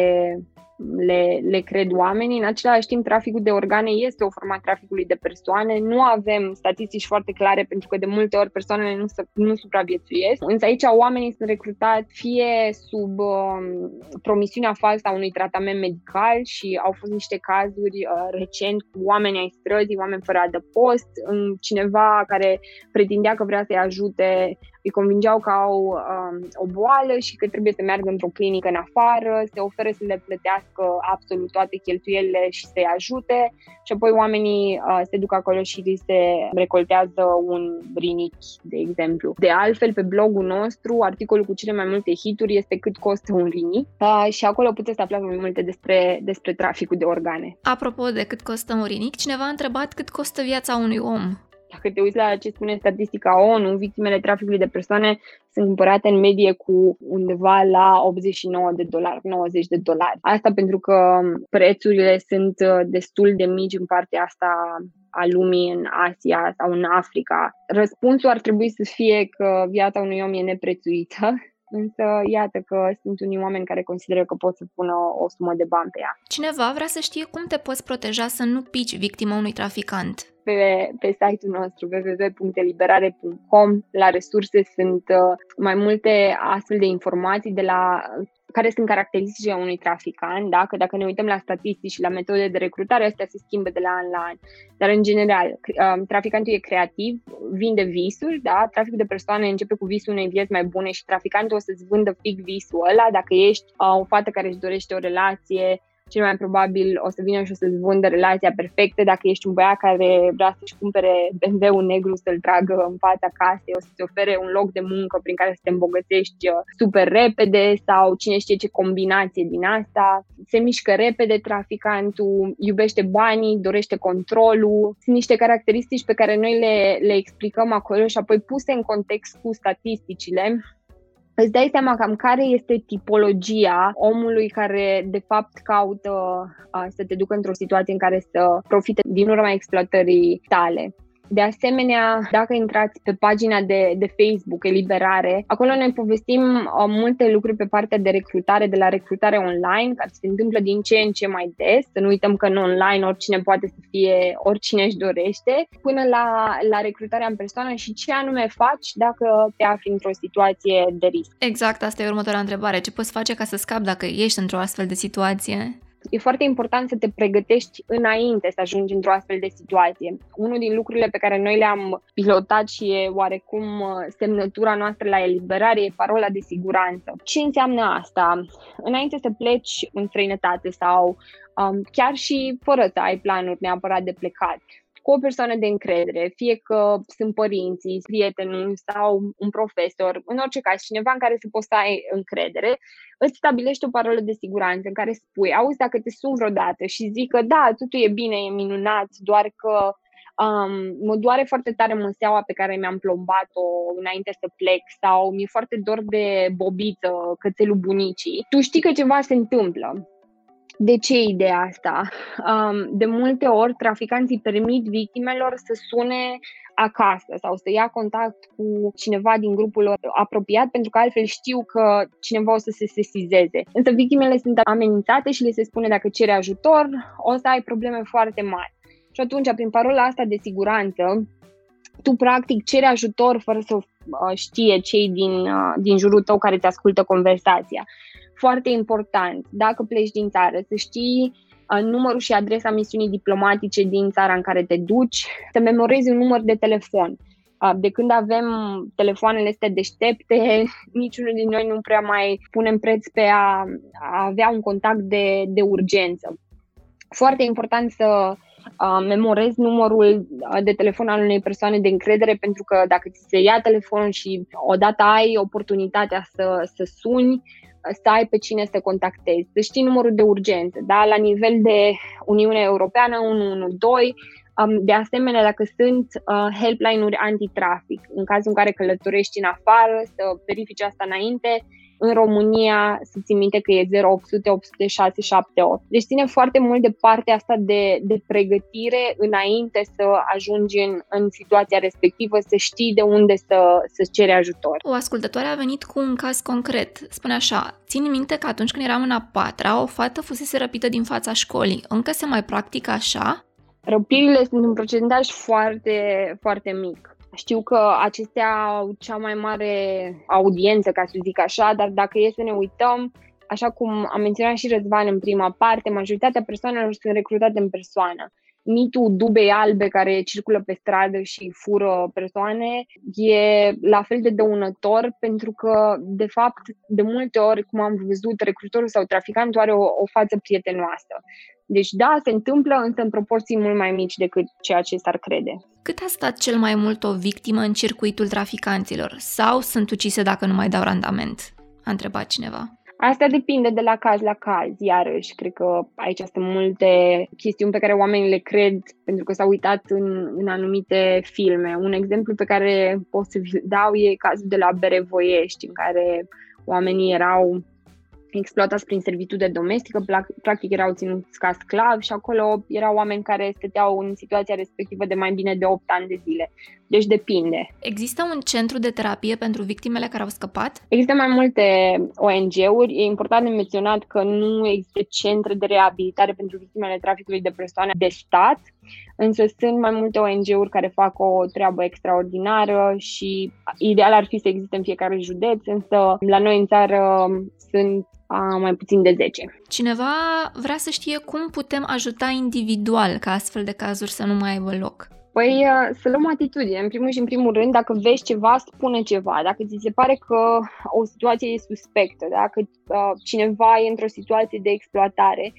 le, le cred oamenii. În același timp, traficul de organe este o formă a traficului de persoane. Nu avem statistici foarte clare pentru că de multe ori persoanele nu, nu supraviețuiesc. Însă aici oamenii sunt recrutați fie sub uh, promisiunea falsă a unui tratament medical și au fost niște cazuri uh, recent cu oameni ai străzii, oameni fără adăpost, în cineva care pretindea că vrea să-i ajute îi convingeau că au um, o boală și că trebuie să meargă într-o clinică în afară, se oferă să le plătească absolut toate cheltuielile și să-i ajute și apoi oamenii uh, se duc acolo și li se recoltează un rinichi, de exemplu. De altfel, pe blogul nostru, articolul cu cele mai multe hituri este cât costă un rinichi uh, și acolo puteți să aflați mai multe despre, despre traficul de organe. Apropo de cât costă un rinic, cineva a întrebat cât costă viața unui om. Dacă te uiți la ce spune statistica ONU, victimele traficului de persoane sunt cumpărate în medie cu undeva la 89 de dolari, 90 de dolari. Asta pentru că prețurile sunt uh, destul de mici în partea asta a lumii în Asia sau în Africa. Răspunsul ar trebui să fie că viața unui om e neprețuită *laughs* însă iată că sunt unii oameni care consideră că pot să pună o sumă de bani pe ea. Cineva vrea să știe cum te poți proteja să nu pici victima unui traficant pe, pe site-ul nostru www.eliberare.com. La resurse sunt uh, mai multe astfel de informații de la care sunt caracteristicile unui traficant, da? că dacă ne uităm la statistici și la metode de recrutare, astea se schimbă de la an la an. Dar, în general, um, traficantul e creativ, vinde visuri, da? traficul de persoane începe cu visul unei vieți mai bune și traficantul o să-ți vândă fix visul ăla. Dacă ești uh, o fată care își dorește o relație cel mai probabil o să vină și o să-ți vândă relația perfectă. Dacă ești un băiat care vrea să-și cumpere BMW-ul negru să-l tragă în fața casei, o să-ți ofere un loc de muncă prin care să te îmbogățești uh, super repede sau cine știe ce combinație din asta. Se mișcă repede traficantul, iubește banii, dorește controlul. Sunt niște caracteristici pe care noi le, le explicăm acolo și apoi puse în context cu statisticile îți dai seama cam care este tipologia omului care de fapt caută uh, să te ducă într-o situație în care să profite din urma exploatării tale. De asemenea, dacă intrați pe pagina de, de Facebook Eliberare, acolo noi povestim uh, multe lucruri pe partea de recrutare, de la recrutare online, care se întâmplă din ce în ce mai des. Să nu uităm că în online oricine poate să fie oricine își dorește, până la, la recrutarea în persoană și ce anume faci dacă te afli într-o situație de risc. Exact, asta e următoarea întrebare. Ce poți face ca să scapi dacă ești într-o astfel de situație? E foarte important să te pregătești înainte să ajungi într-o astfel de situație. Unul din lucrurile pe care noi le-am pilotat și e oarecum uh, semnătura noastră la eliberare e parola de siguranță. Ce înseamnă asta? Înainte să pleci în străinătate sau um, chiar și fără să ai planuri neapărat de plecat, cu o persoană de încredere, fie că sunt părinții, prietenul sau un profesor, în orice caz, cineva în care să poți să ai încredere, îți stabilești o parolă de siguranță în care spui, auzi, dacă te sun vreodată și zic că da, totul e bine, e minunat, doar că um, mă doare foarte tare măseaua pe care mi-am plombat-o înainte să plec sau mi-e foarte dor de bobiță, cățelul bunicii, tu știi că ceva se întâmplă de ce ideea asta? De multe ori, traficanții permit victimelor să sune acasă sau să ia contact cu cineva din grupul lor apropiat, pentru că altfel știu că cineva o să se sesizeze. Însă victimele sunt amenințate și le se spune dacă cere ajutor, o să ai probleme foarte mari. Și atunci, prin parola asta de siguranță, tu practic ceri ajutor fără să uh, știe cei din, uh, din jurul tău care te ascultă conversația foarte important, dacă pleci din țară, să știi uh, numărul și adresa misiunii diplomatice din țara în care te duci, să memorezi un număr de telefon. Uh, de când avem telefoanele astea deștepte, *laughs* niciunul din noi nu prea mai punem preț pe a, a avea un contact de, de urgență. Foarte important să uh, memorezi numărul de telefon al unei persoane de încredere pentru că dacă ți se ia telefonul și odată ai oportunitatea să, să suni, să ai pe cine să contactezi, să știi numărul de urgență, da? la nivel de Uniune Europeană 112, de asemenea, dacă sunt uh, helpline-uri antitrafic, în cazul în care călătorești în afară, să verifici asta înainte, în România, să ții minte că e 0800 806 78. Deci ține foarte mult de partea asta de, de pregătire înainte să ajungi în, în situația respectivă, să știi de unde să, să cere ajutor. O ascultătoare a venit cu un caz concret. Spune așa, țin minte că atunci când eram în a patra, o fată fusese răpită din fața școlii. Încă se mai practică așa? Răpirile sunt un procentaj foarte, foarte mic. Știu că acestea au cea mai mare audiență, ca să zic așa, dar dacă e să ne uităm, așa cum am menționat și Răzvan în prima parte, majoritatea persoanelor sunt recrutate în persoană. Mitul dubei albe care circulă pe stradă și fură persoane e la fel de dăunător pentru că, de fapt, de multe ori, cum am văzut, recrutorul sau traficantul are o, o față prietenoasă. Deci da, se întâmplă, însă în proporții mult mai mici decât ceea ce s-ar crede. Cât a stat cel mai mult o victimă în circuitul traficanților? Sau sunt ucise dacă nu mai dau randament? A întrebat cineva. Asta depinde de la caz la caz, iarăși. Cred că aici sunt multe chestiuni pe care oamenii le cred pentru că s-au uitat în, în anumite filme. Un exemplu pe care pot să vi dau e cazul de la Berevoiești, în care oamenii erau exploatați prin servitude domestică, practic erau ținuți ca sclavi și acolo erau oameni care stăteau în situația respectivă de mai bine de 8 ani de zile. Deci depinde. Există un centru de terapie pentru victimele care au scăpat? Există mai multe ONG-uri. E important de menționat că nu există centre de reabilitare pentru victimele traficului de persoane de stat, însă sunt mai multe ONG-uri care fac o treabă extraordinară și ideal ar fi să existe în fiecare județ, însă la noi în țară sunt a mai puțin de 10. Cineva vrea să știe cum putem ajuta individual ca astfel de cazuri să nu mai aibă loc. Păi să luăm atitudine. În primul și în primul rând, dacă vezi ceva, spune ceva. Dacă ți se pare că o situație e suspectă, dacă uh, cineva e într-o situație de exploatare,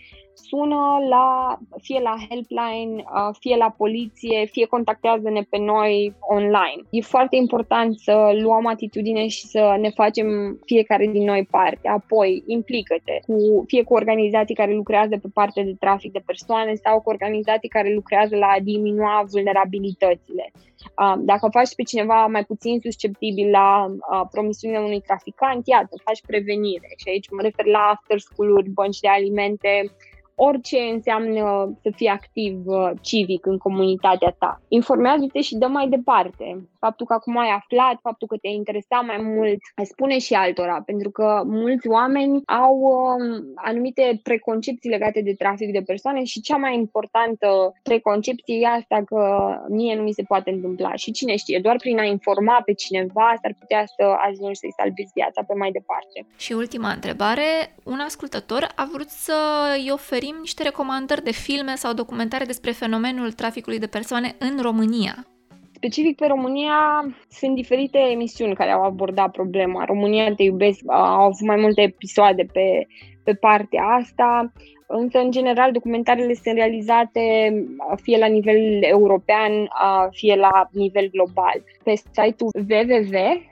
sună la, fie la helpline, uh, fie la poliție, fie contactează-ne pe noi online. E foarte important să luăm atitudine și să ne facem fiecare din noi parte. Apoi, implică-te cu, fie cu organizații care lucrează pe partea de trafic de persoane sau cu organizații care lucrează la a diminua vulnerabilitățile. Uh, dacă faci pe cineva mai puțin susceptibil la uh, promisiunea unui traficant, iată, faci prevenire. Și aici mă refer la after school-uri, bănci de alimente, orice înseamnă să fii activ uh, civic în comunitatea ta. Informează-te și dă mai departe. Faptul că acum ai aflat, faptul că te-ai interesat mai mult, spune și altora, pentru că mulți oameni au um, anumite preconcepții legate de trafic de persoane și cea mai importantă preconcepție e asta că mie nu mi se poate întâmpla. Și cine știe, doar prin a informa pe cineva s-ar putea să ajungi să-i salvezi viața pe mai departe. Și ultima întrebare, un ascultător a vrut să-i oferi oferim niște recomandări de filme sau documentare despre fenomenul traficului de persoane în România. Specific pe România sunt diferite emisiuni care au abordat problema. România te iubesc, au avut mai multe episoade pe, pe partea asta, însă în general documentarele sunt realizate fie la nivel european, fie la nivel global. Pe site-ul www.speranțelavânzare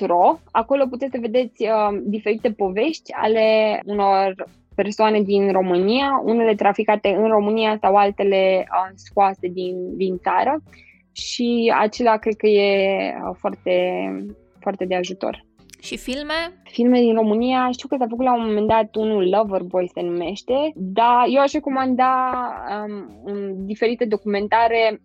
ro. Acolo puteți să vedeți uh, diferite povești ale unor persoane din România, unele traficate în România sau altele uh, scoase din, din țară și acela cred că e uh, foarte, foarte de ajutor. Și filme? Filme din România, știu că s-a făcut la un moment dat unul Loverboy se numește, dar eu aș recomanda um, diferite documentare.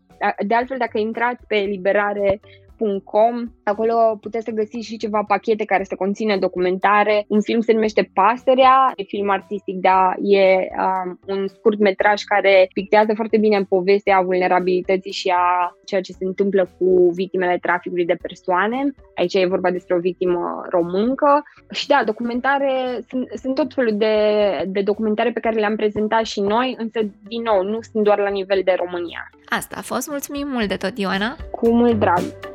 De altfel, dacă intrați pe Liberare film.com. Acolo puteți să găsiți și ceva pachete care să conțină documentare. Un film se numește Pasărea, e film artistic, dar e um, un scurt metraj care pictează foarte bine povestea vulnerabilității și a ceea ce se întâmplă cu victimele traficului de persoane. Aici e vorba despre o victimă româncă. Și da, documentare, sunt, sunt tot felul de, de documentare pe care le-am prezentat și noi, însă, din nou, nu sunt doar la nivel de România. Asta a fost. Mulțumim mult de tot, Ioana! Cu mult drag!